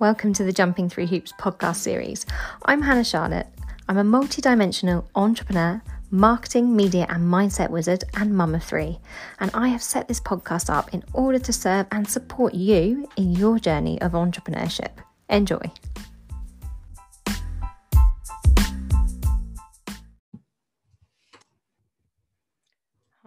Welcome to the Jumping Through Hoops podcast series. I'm Hannah Charlotte. I'm a multidimensional entrepreneur, marketing, media, and mindset wizard, and mum of three. And I have set this podcast up in order to serve and support you in your journey of entrepreneurship. Enjoy.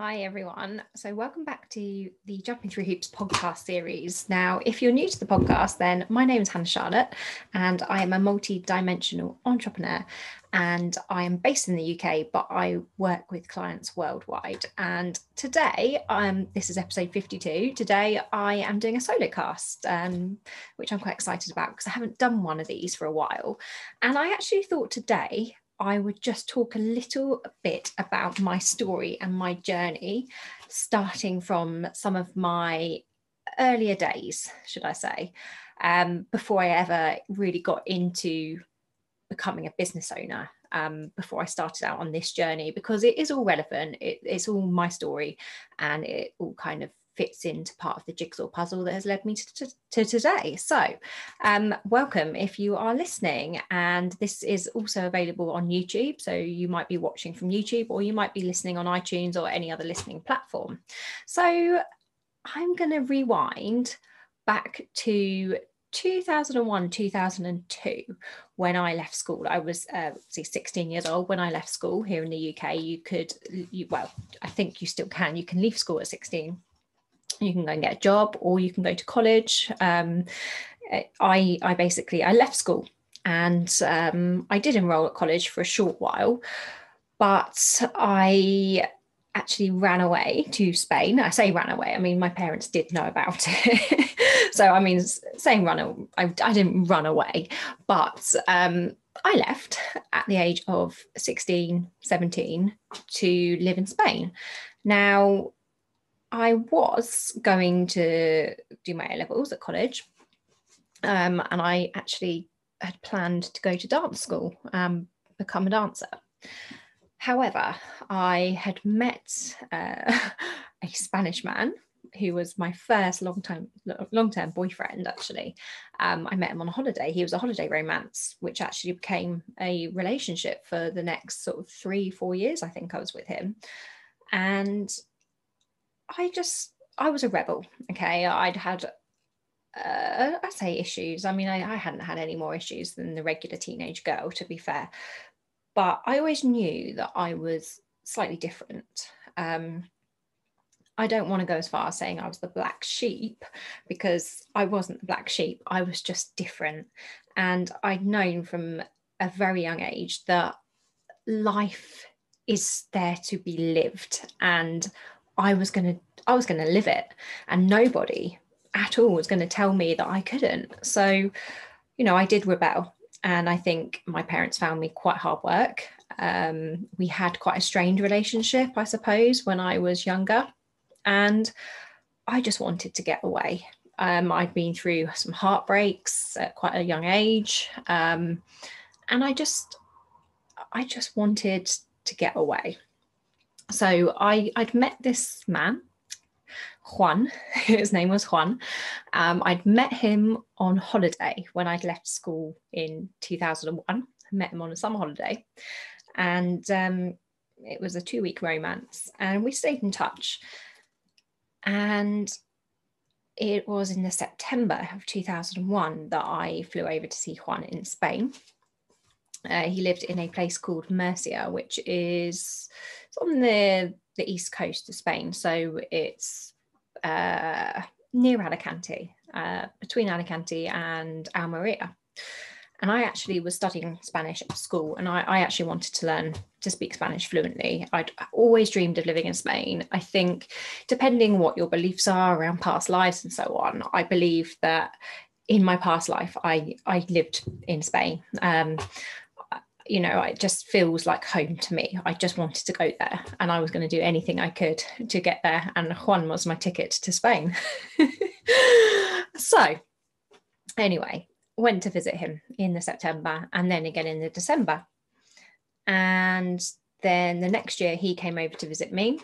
Hi, everyone. So, welcome back to the Jumping Through Hoops podcast series. Now, if you're new to the podcast, then my name is Hannah Charlotte, and I am a multi dimensional entrepreneur. And I am based in the UK, but I work with clients worldwide. And today, um, this is episode 52. Today, I am doing a solo cast, um, which I'm quite excited about because I haven't done one of these for a while. And I actually thought today I would just talk a little bit about my story and my journey, starting from some of my earlier days, should I say, um, before I ever really got into becoming a business owner. Um, before I started out on this journey, because it is all relevant, it, it's all my story, and it all kind of fits into part of the jigsaw puzzle that has led me to, to, to today. So, um, welcome if you are listening. And this is also available on YouTube. So, you might be watching from YouTube or you might be listening on iTunes or any other listening platform. So, I'm going to rewind back to 2001 2002 when i left school i was uh, see 16 years old when i left school here in the uk you could you, well i think you still can you can leave school at 16 you can go and get a job or you can go to college. Um, i i basically i left school and um, i did enroll at college for a short while but i actually ran away to spain. I say ran away i mean my parents did know about it. So i mean saying run I, I didn't run away but um, I left at the age of 16, 17 to live in Spain. Now, I was going to do my A levels at college, um, and I actually had planned to go to dance school, um, become a dancer. However, I had met uh, a Spanish man who was my first long time long term boyfriend. Actually, um, I met him on a holiday. He was a holiday romance, which actually became a relationship for the next sort of three four years. I think I was with him, and I just I was a rebel. Okay, I'd had uh, I say issues. I mean, I, I hadn't had any more issues than the regular teenage girl, to be fair. But I always knew that I was slightly different. Um, I don't want to go as far as saying I was the black sheep because I wasn't the black sheep. I was just different. And I'd known from a very young age that life is there to be lived. And I was going to I was going to live it and nobody at all was going to tell me that I couldn't. So, you know, I did rebel and I think my parents found me quite hard work. Um, we had quite a strained relationship, I suppose, when I was younger. And I just wanted to get away. Um, I'd been through some heartbreaks at quite a young age. Um, and I just, I just wanted to get away so I, I'd met this man, Juan, his name was Juan. Um, I'd met him on holiday when I'd left school in 2001. I met him on a summer holiday. And um, it was a two week romance. And we stayed in touch. And it was in the September of 2001 that I flew over to see Juan in Spain. Uh, he lived in a place called Murcia, which is on the the east coast of Spain. So it's uh, near Alicante, uh, between Alicante and Almeria. And I actually was studying Spanish at school, and I, I, actually wanted to learn to speak Spanish fluently. I'd always dreamed of living in Spain. I think, depending what your beliefs are around past lives and so on, I believe that in my past life, I I lived in Spain. Um, you know, it just feels like home to me. I just wanted to go there and I was going to do anything I could to get there. And Juan was my ticket to Spain. so, anyway, went to visit him in the September and then again in the December. And then the next year he came over to visit me.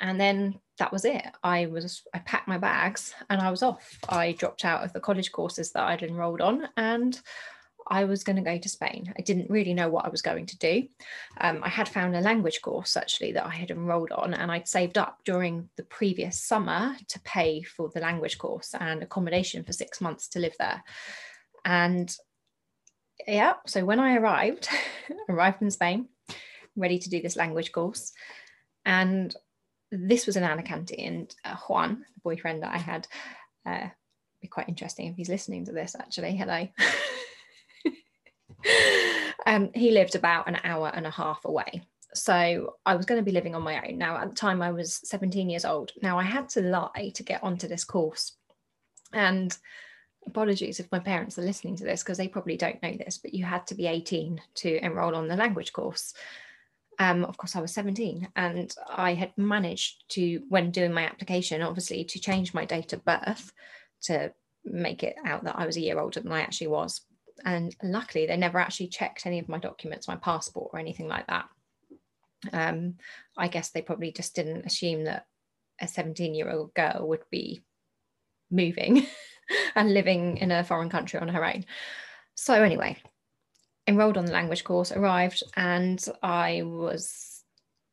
And then that was it. I was I packed my bags and I was off. I dropped out of the college courses that I'd enrolled on and I was going to go to Spain. I didn't really know what I was going to do. Um, I had found a language course actually that I had enrolled on, and I'd saved up during the previous summer to pay for the language course and accommodation for six months to live there. And yeah, so when I arrived, arrived in Spain, ready to do this language course, and this was in Alicante, and uh, Juan, the boyfriend that I had, uh, be quite interesting if he's listening to this. Actually, hello. um, he lived about an hour and a half away. So I was going to be living on my own. Now, at the time, I was 17 years old. Now, I had to lie to get onto this course. And apologies if my parents are listening to this because they probably don't know this, but you had to be 18 to enroll on the language course. Um, of course, I was 17 and I had managed to, when doing my application, obviously to change my date of birth to make it out that I was a year older than I actually was. And luckily, they never actually checked any of my documents, my passport, or anything like that. Um, I guess they probably just didn't assume that a 17 year old girl would be moving and living in a foreign country on her own. So, anyway, enrolled on the language course, arrived, and I was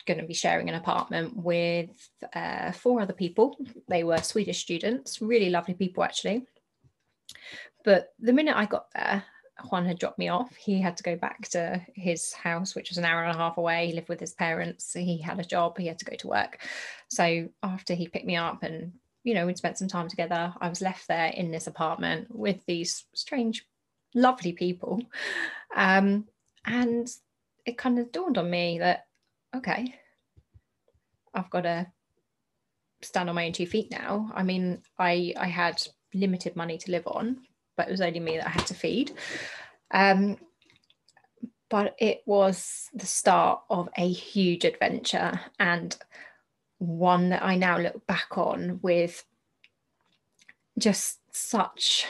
going to be sharing an apartment with uh, four other people. They were Swedish students, really lovely people actually. But the minute I got there, Juan had dropped me off. He had to go back to his house, which was an hour and a half away. He lived with his parents. He had a job. He had to go to work. So after he picked me up and, you know, we'd spent some time together, I was left there in this apartment with these strange, lovely people. Um, and it kind of dawned on me that, okay, I've got to stand on my own two feet now. I mean, I I had limited money to live on, but it was only me that I had to feed. Um, but it was the start of a huge adventure and one that I now look back on with just such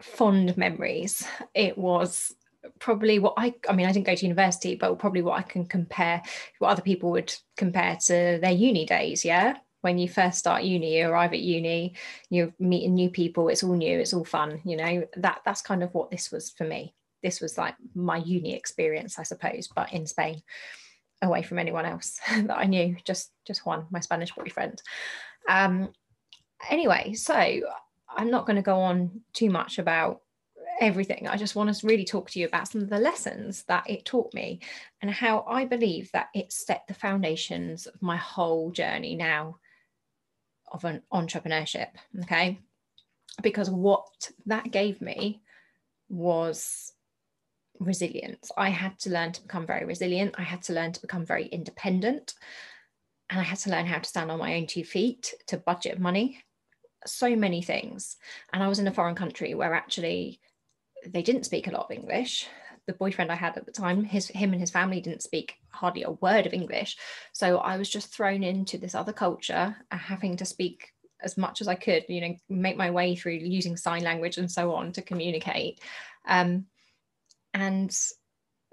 fond memories. It was probably what I I mean I didn't go to university but probably what I can compare what other people would compare to their uni days yeah when you first start uni you arrive at uni you're meeting new people it's all new it's all fun you know? That that's kind of what this was for me. This was like my uni experience i suppose but in spain away from anyone else that i knew just just Juan my spanish boyfriend. Um anyway so i'm not going to go on too much about everything. I just want to really talk to you about some of the lessons that it taught me and how i believe that it set the foundations of my whole journey now of an entrepreneurship. Okay. Because what that gave me was resilience. I had to learn to become very resilient. I had to learn to become very independent. And I had to learn how to stand on my own two feet, to budget money, so many things. And I was in a foreign country where actually they didn't speak a lot of English the boyfriend I had at the time, his him and his family didn't speak hardly a word of English. So I was just thrown into this other culture, uh, having to speak as much as I could, you know, make my way through using sign language and so on to communicate. Um, and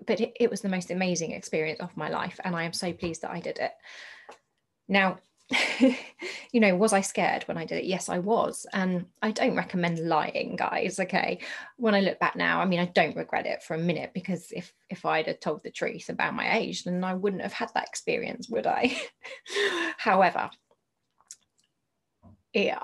but it, it was the most amazing experience of my life, and I am so pleased that I did it. Now, you know, was I scared when I did it? Yes, I was. And I don't recommend lying, guys. Okay. When I look back now, I mean, I don't regret it for a minute because if if I'd have told the truth about my age, then I wouldn't have had that experience, would I? However, it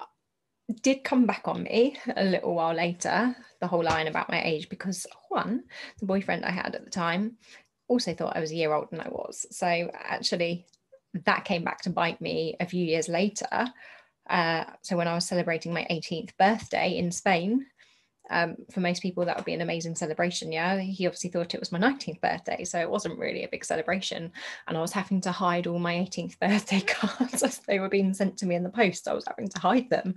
did come back on me a little while later, the whole line about my age, because Juan, the boyfriend I had at the time, also thought I was a year older than I was. So actually, that came back to bite me a few years later. Uh, so when I was celebrating my 18th birthday in Spain, um, for most people that would be an amazing celebration. Yeah, he obviously thought it was my 19th birthday, so it wasn't really a big celebration. And I was having to hide all my 18th birthday cards as they were being sent to me in the post. I was having to hide them,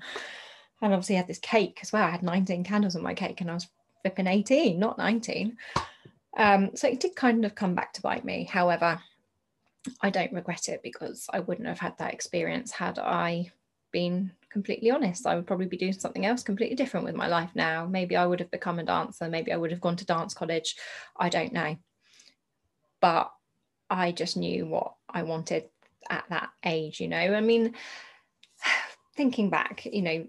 and obviously I had this cake as well. I had 19 candles on my cake, and I was flipping 18, not 19. Um, so it did kind of come back to bite me. However, I don't regret it because I wouldn't have had that experience had I been completely honest. I would probably be doing something else completely different with my life now. Maybe I would have become a dancer. Maybe I would have gone to dance college. I don't know. But I just knew what I wanted at that age you know i mean thinking back you know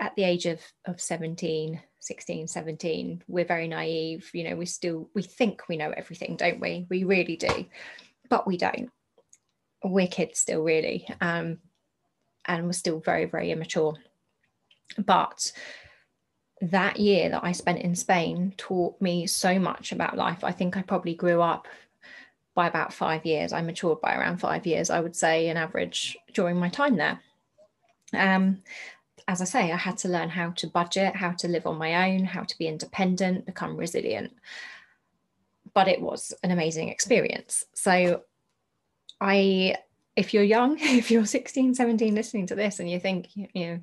at the age of of 17 16 17 we're very naive you know we still we think we know everything don't we we really do but we don't we're kids still really um and we're still very very immature but that year that I spent in Spain taught me so much about life. I think I probably grew up by about five years. I matured by around five years, I would say, an average during my time there. Um, as I say, I had to learn how to budget, how to live on my own, how to be independent, become resilient. But it was an amazing experience. So, I, if you're young, if you're 16, 17 listening to this and you think, you know,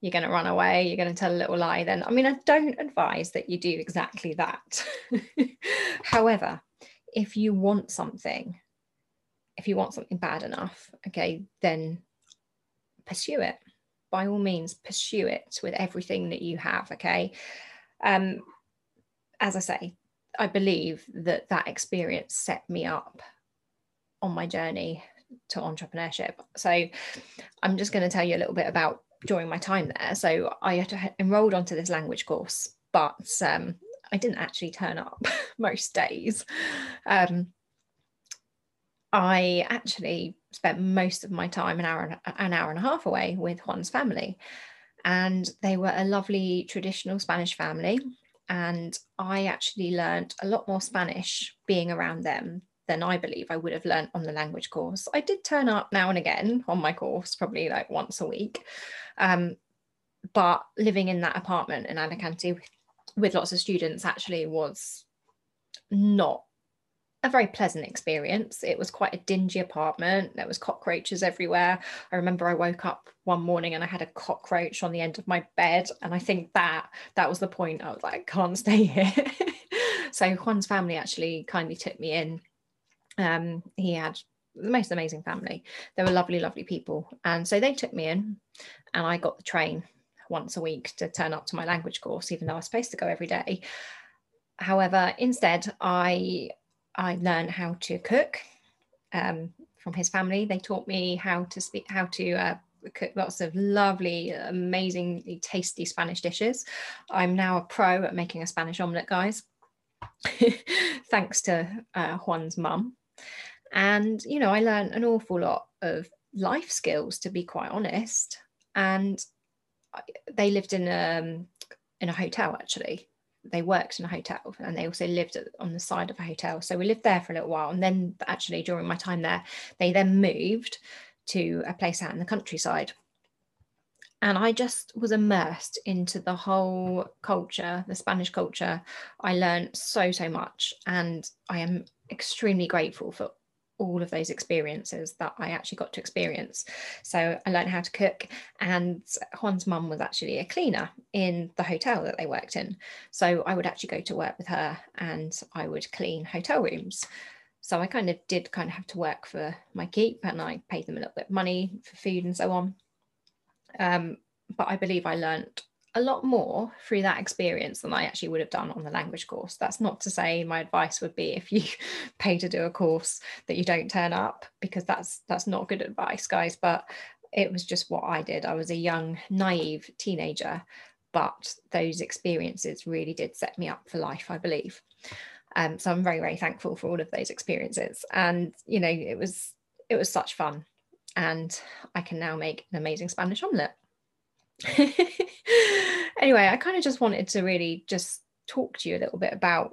you're going to run away, you're going to tell a little lie, then I mean, I don't advise that you do exactly that. However, if you want something, if you want something bad enough, okay, then pursue it. By all means, pursue it with everything that you have, okay? Um, as I say, I believe that that experience set me up on my journey to entrepreneurship. So I'm just going to tell you a little bit about during my time there. So I had enrolled onto this language course, but um, I didn't actually turn up most days. Um, I actually spent most of my time an hour an hour and a half away with Juan's family, and they were a lovely traditional Spanish family. And I actually learned a lot more Spanish being around them than I believe I would have learned on the language course. I did turn up now and again on my course, probably like once a week. Um, but living in that apartment in Alicante with, with lots of students actually was not a very pleasant experience. It was quite a dingy apartment. There was cockroaches everywhere. I remember I woke up one morning and I had a cockroach on the end of my bed, and I think that that was the point. I was like, I can't stay here. so Juan's family actually kindly took me in um, he had the most amazing family. They were lovely, lovely people. And so they took me in and I got the train once a week to turn up to my language course, even though I was supposed to go every day. However, instead, I I learned how to cook um, from his family. They taught me how to speak, how to uh, cook lots of lovely, amazingly tasty Spanish dishes. I'm now a pro at making a Spanish omelette, guys, thanks to uh, Juan's mum. And, you know, I learned an awful lot of life skills, to be quite honest. And they lived in a, um, in a hotel, actually. They worked in a hotel and they also lived on the side of a hotel. So we lived there for a little while. And then, actually, during my time there, they then moved to a place out in the countryside and I just was immersed into the whole culture, the Spanish culture. I learned so, so much, and I am extremely grateful for all of those experiences that I actually got to experience. So I learned how to cook, and Juan's mum was actually a cleaner in the hotel that they worked in. So I would actually go to work with her and I would clean hotel rooms. So I kind of did kind of have to work for my keep and I paid them a little bit of money for food and so on. Um, but I believe I learned a lot more through that experience than I actually would have done on the language course. That's not to say my advice would be if you pay to do a course that you don't turn up because that's that's not good advice, guys. But it was just what I did. I was a young, naive teenager, but those experiences really did set me up for life, I believe. Um, so I'm very, very thankful for all of those experiences. And you know, it was it was such fun and I can now make an amazing Spanish omelette. anyway, I kind of just wanted to really just talk to you a little bit about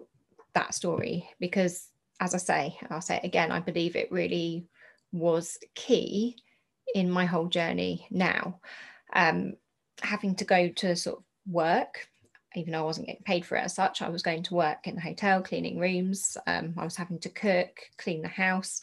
that story because, as I say, I'll say it again, I believe it really was key in my whole journey now. Um, having to go to sort of work, even though I wasn't getting paid for it as such, I was going to work in the hotel, cleaning rooms. Um, I was having to cook, clean the house.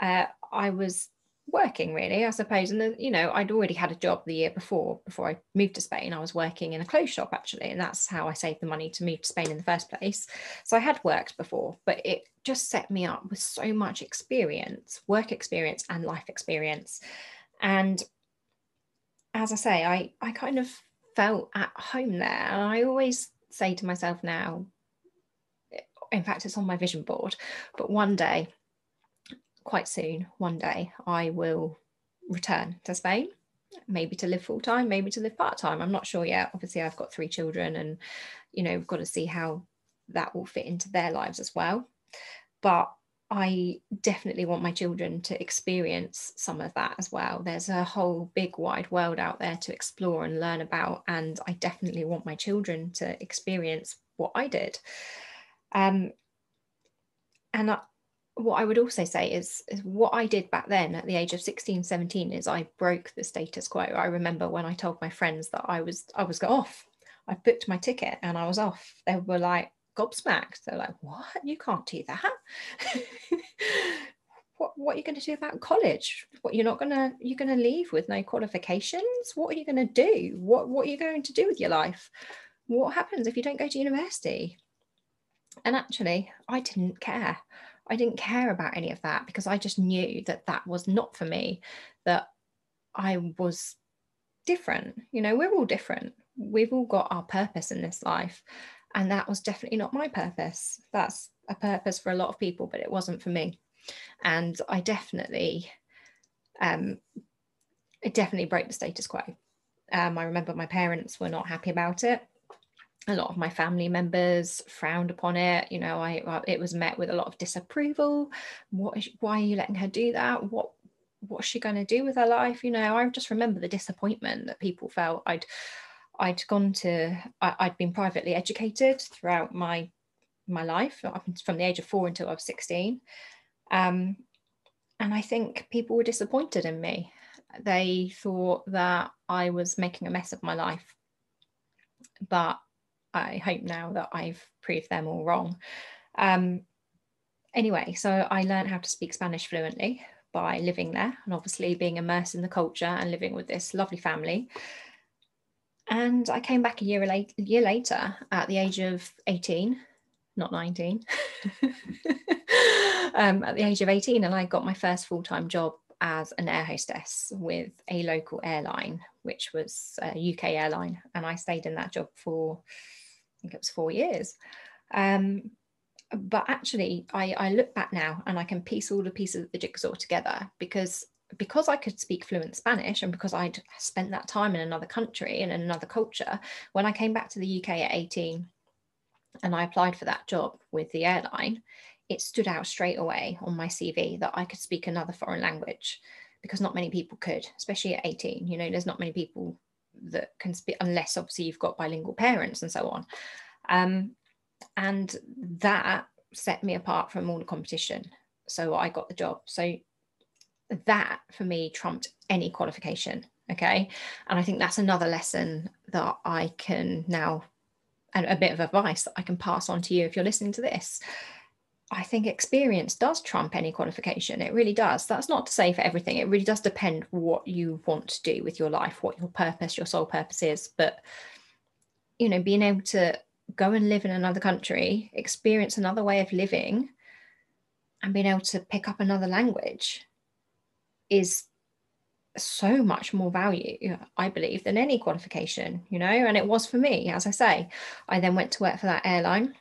Uh, I was working really i suppose. And then you know i'd already had a job the year before before i moved to spain i was working in a clothes shop actually and that's how i saved the money to move to spain in the first place. So i had worked before but it just set me up with so much experience work experience and life experience. And as i say i i kind of felt at home there. And i always say to myself now in fact it's on my vision board but one day quite soon, one day, I will return to Spain, maybe to live full time, maybe to live part time. I'm not sure yet. Obviously, I've got three children, and you know, we've got to see how that will fit into their lives as well. But I definitely want my children to experience some of that as well. There's a whole big wide world out there to explore and learn about, and I definitely want my children to experience what I did. Um, and I, what I would also say is, is what I did back then at the age of 16, 17 is I broke the status quo. I remember when I told my friends that I was I was off. I booked my ticket and I was off. They were like gobsmacked. They're like, what? You can't do that. what what are you going to do about college? What you're not gonna you're gonna leave with no qualifications? What are you gonna do? What what are you going to do with your life? What happens if you don't go to university? And actually, I didn't care. I didn't care about any of that because I just knew that that was not for me, that I was different. You know, we're all different. We've all got our purpose in this life. And that was definitely not my purpose. That's a purpose for a lot of people, but it wasn't for me. And I definitely, um, it definitely broke the status quo. Um, I remember my parents were not happy about it a lot of my family members frowned upon it you know i it was met with a lot of disapproval. What is, why are you letting her do that? What what's she going to do with her life? You know i just remember the disappointment that people felt. I'd i'd gone to I, i'd been privately educated throughout my my life from the age of four until i was 16 um, and i think people were disappointed in me. They thought that i was making a mess of my life. But I hope now that I've proved them all wrong. Um, anyway, so I learned how to speak Spanish fluently by living there and obviously being immersed in the culture and living with this lovely family. And I came back a year, late, a year later at the age of 18, not 19, um, at the age of 18, and I got my first full time job as an air hostess with a local airline, which was a UK airline. And I stayed in that job for think it was four years. Um, but actually, I, I look back now and I can piece all the pieces of the jigsaw together because because I could speak fluent Spanish and because I'd spent that time in another country and in another culture, when I came back to the UK at 18 and I applied for that job with the airline, it stood out straight away on my CV that I could speak another foreign language because not many people could, especially at 18. You know, there's not many people that can speak unless obviously you've got bilingual parents and so on. Um, and that set me apart from all the competition. So i got the job. So that for me trumped any qualification okay? And i think that's another lesson that i can now and a bit of advice that i can pass on to you if you're listening to this I think experience does trump any qualification. It really does. That's not to say for everything. It really does depend what you want to do with your life, what your purpose, your sole purpose is. But, you know, being able to go and live in another country, experience another way of living, and being able to pick up another language is so much more value, I believe, than any qualification, you know. And it was for me, as I say. I then went to work for that airline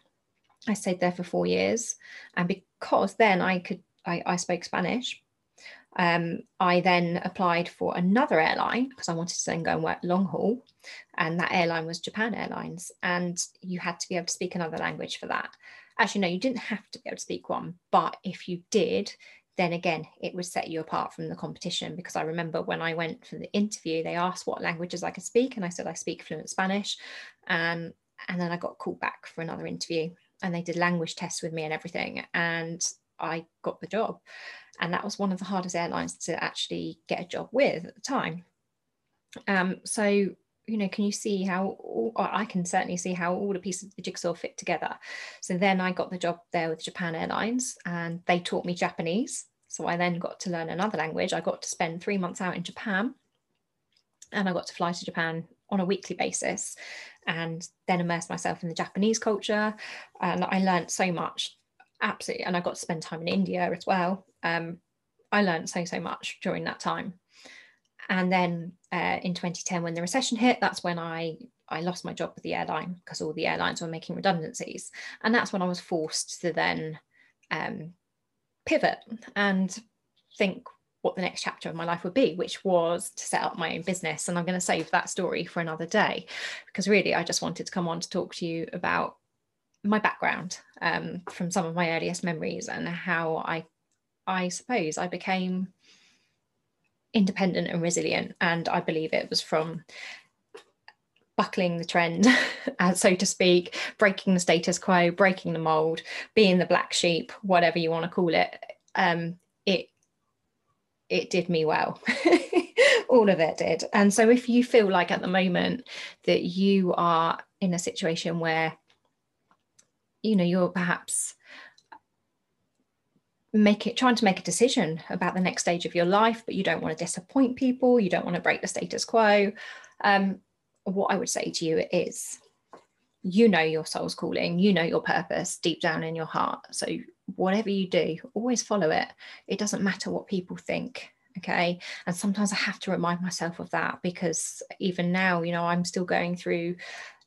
I stayed there for four years. And because then I could, I, I spoke Spanish, um, I then applied for another airline because I wanted to then go and work long haul. And that airline was Japan Airlines. And you had to be able to speak another language for that. Actually, no, you didn't have to be able to speak one. But if you did, then again, it would set you apart from the competition because I remember when I went for the interview, they asked what languages I could speak. And I said, I speak fluent Spanish. Um, and then I got called back for another interview and they did language tests with me and everything and i got the job. And that was one of the hardest airlines to actually get a job with at the time. Um, so you know can you see how i can certainly see how all the pieces of the jigsaw fit together. So then i got the job there with japan airlines and they taught me japanese. So i then got to learn another language. I got to spend three months out in japan and i got to fly to japan on a weekly basis and then immerse myself in the Japanese culture. And I learned so much, absolutely. And I got to spend time in India as well. Um, I learned so, so much during that time. And then uh, in 2010, when the recession hit, that's when I I lost my job with the airline because all the airlines were making redundancies, and that's when I was forced to then um, pivot. And think what the next chapter of my life would be, which was to set up my own business. And I'm going to save that story for another day because really I just wanted to come on to talk to you about my background um, from some of my earliest memories and how I, I suppose I became independent and resilient. And I believe it was from buckling the trend, so to speak, breaking the status quo, breaking the mold, being the black sheep, whatever you want to call it. Um, it did me well. All of it did. And so if you feel like at the moment that you are in a situation where you know you're perhaps make it trying to make a decision about the next stage of your life but you don't want to disappoint people you don't want to break the status quo um, what i would say to you is you know your soul's calling you know your purpose deep down in your heart so whatever you do always follow it it doesn't matter what people think okay and sometimes i have to remind myself of that because even now you know i'm still going through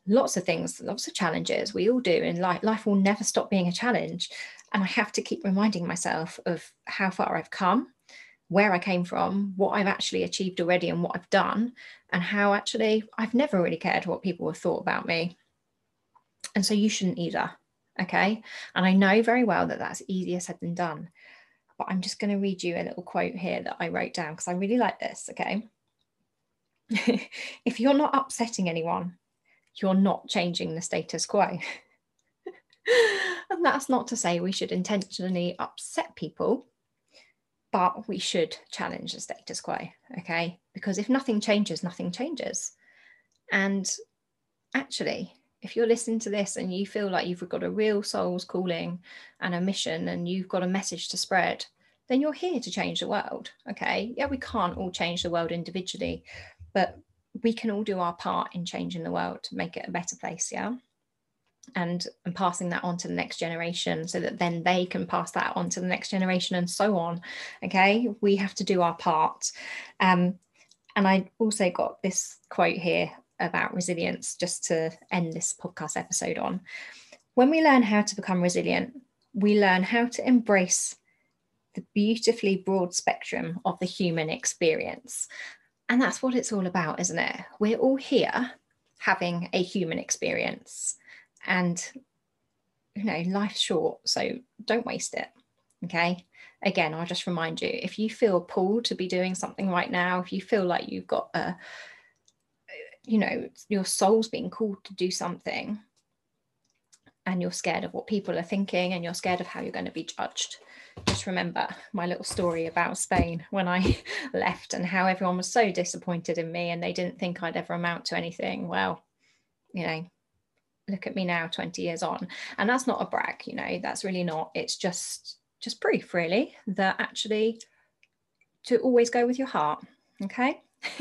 lots of things lots of challenges we all do and life life will never stop being a challenge and I have to keep reminding myself of how far I've come, where I came from, what I've actually achieved already, and what I've done, and how actually I've never really cared what people have thought about me. And so you shouldn't either. Okay. And I know very well that that's easier said than done. But I'm just going to read you a little quote here that I wrote down because I really like this. Okay. if you're not upsetting anyone, you're not changing the status quo. and that's not to say we should intentionally upset people, but we should challenge the status quo, okay? Because if nothing changes, nothing changes. And actually, if you're listening to this and you feel like you've got a real soul's calling and a mission and you've got a message to spread, then you're here to change the world. Okay. Yeah, we can't all change the world individually, but we can all do our part in changing the world to make it a better place. Yeah and and passing that on to the next generation so that then they can pass that on to the next generation and so on okay we have to do our part um, and i also got this quote here about resilience just to end this podcast episode on. When we learn how to become resilient we learn how to embrace the beautifully broad spectrum of the human experience. And that's what it's all about isn't it? We're all here having a human experience. And you know life's short so don't waste it okay? Again i'll just remind you if you feel pulled to be doing something right now if you feel like you've got a you know your soul's being called to do something and you're scared of what people are thinking and you're scared of how you're going to be judged. Just remember my little story about Spain when I left and how everyone was so disappointed in me and they didn't think I'd ever amount to anything. Well, you know, look at me now 20 years on. And that's not a brag you know that's really not. It's just just proof really that actually to always go with your heart okay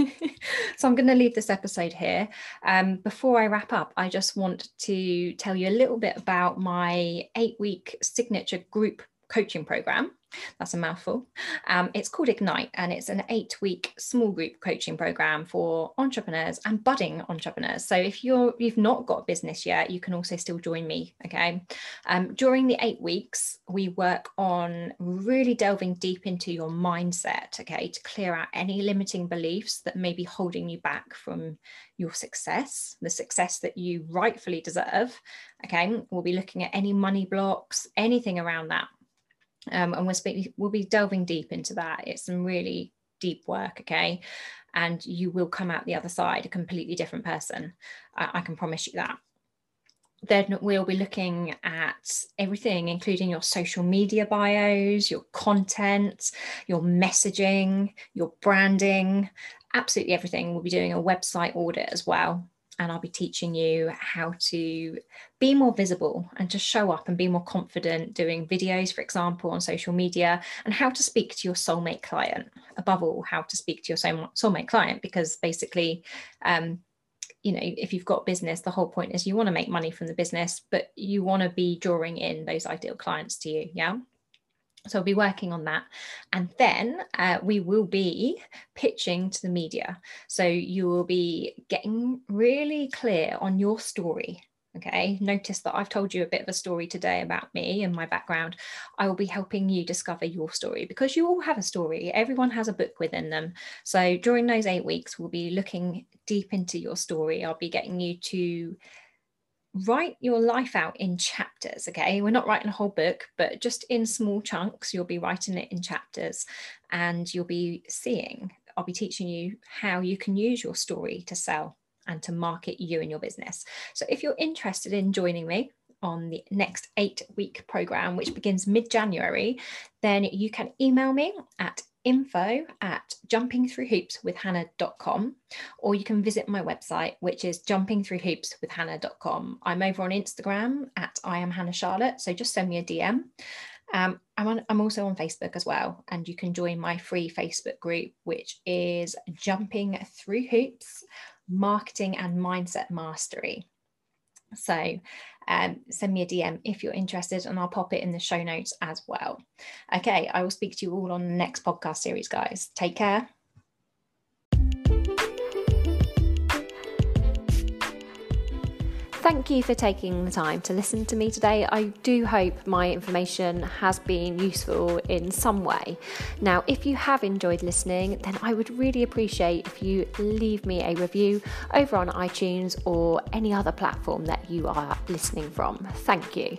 so i'm going to leave this episode here. Um, before i wrap up i just want to tell you a little bit about my eight week signature group coaching program that's a mouthful. Um, it's called Ignite, and it's an eight week small group coaching program for entrepreneurs and budding entrepreneurs. So if you're you've not got a business yet, you can also still join me. Okay. Um, during the eight weeks, we work on really delving deep into your mindset. Okay, to clear out any limiting beliefs that may be holding you back from your success, the success that you rightfully deserve. Okay, we'll be looking at any money blocks, anything around that um, and we'll, speak, we'll be delving deep into that. It's some really deep work, okay? And you will come out the other side a completely different person. I, I can promise you that. Then we'll be looking at everything, including your social media bios, your content, your messaging, your branding, absolutely everything. We'll be doing a website audit as well and I'll be teaching you how to be more visible and to show up and be more confident doing videos, for example, on social media, and how to speak to your soulmate client. Above all, how to speak to your soulmate client, because basically, um, you know, if you've got business, the whole point is you want to make money from the business, but you want to be drawing in those ideal clients to you. Yeah. So I'll be working on that. And then uh, we will be pitching to the media. So you will be getting really clear on your story. Okay, notice that I've told you a bit of a story today about me and my background. I will be helping you discover your story because you all have a story. Everyone has a book within them. So during those eight weeks, we'll be looking deep into your story. I'll be getting you to write your life out in chapters. Okay, we're not writing a whole book, but just in small chunks, you'll be writing it in chapters and you'll be seeing. I'll be teaching you how you can use your story to sell and to market you and your business. So if you're interested in joining me, on the next eight week program, which begins mid January, then you can email me at info at jumpingthroughhoopswithhannah.com or you can visit my website which is jumpingthroughhoopswithhannah.com i'm over on instagram at i am hannah charlotte so just send me a dm um, I'm, on, I'm also on Facebook as well, and you can join my free Facebook group, which is Jumping Through Hoops Marketing and Mindset Mastery. So um, send me a DM if you're interested, and I'll pop it in the show notes as well. Okay, I will speak to you all on the next podcast series, guys. Take care. Thank you for taking the time to listen to me today. I do hope my information has been useful in some way. Now, if you have enjoyed listening, then I would really appreciate if you leave me a review over on iTunes or any other platform that you are listening from. Thank you.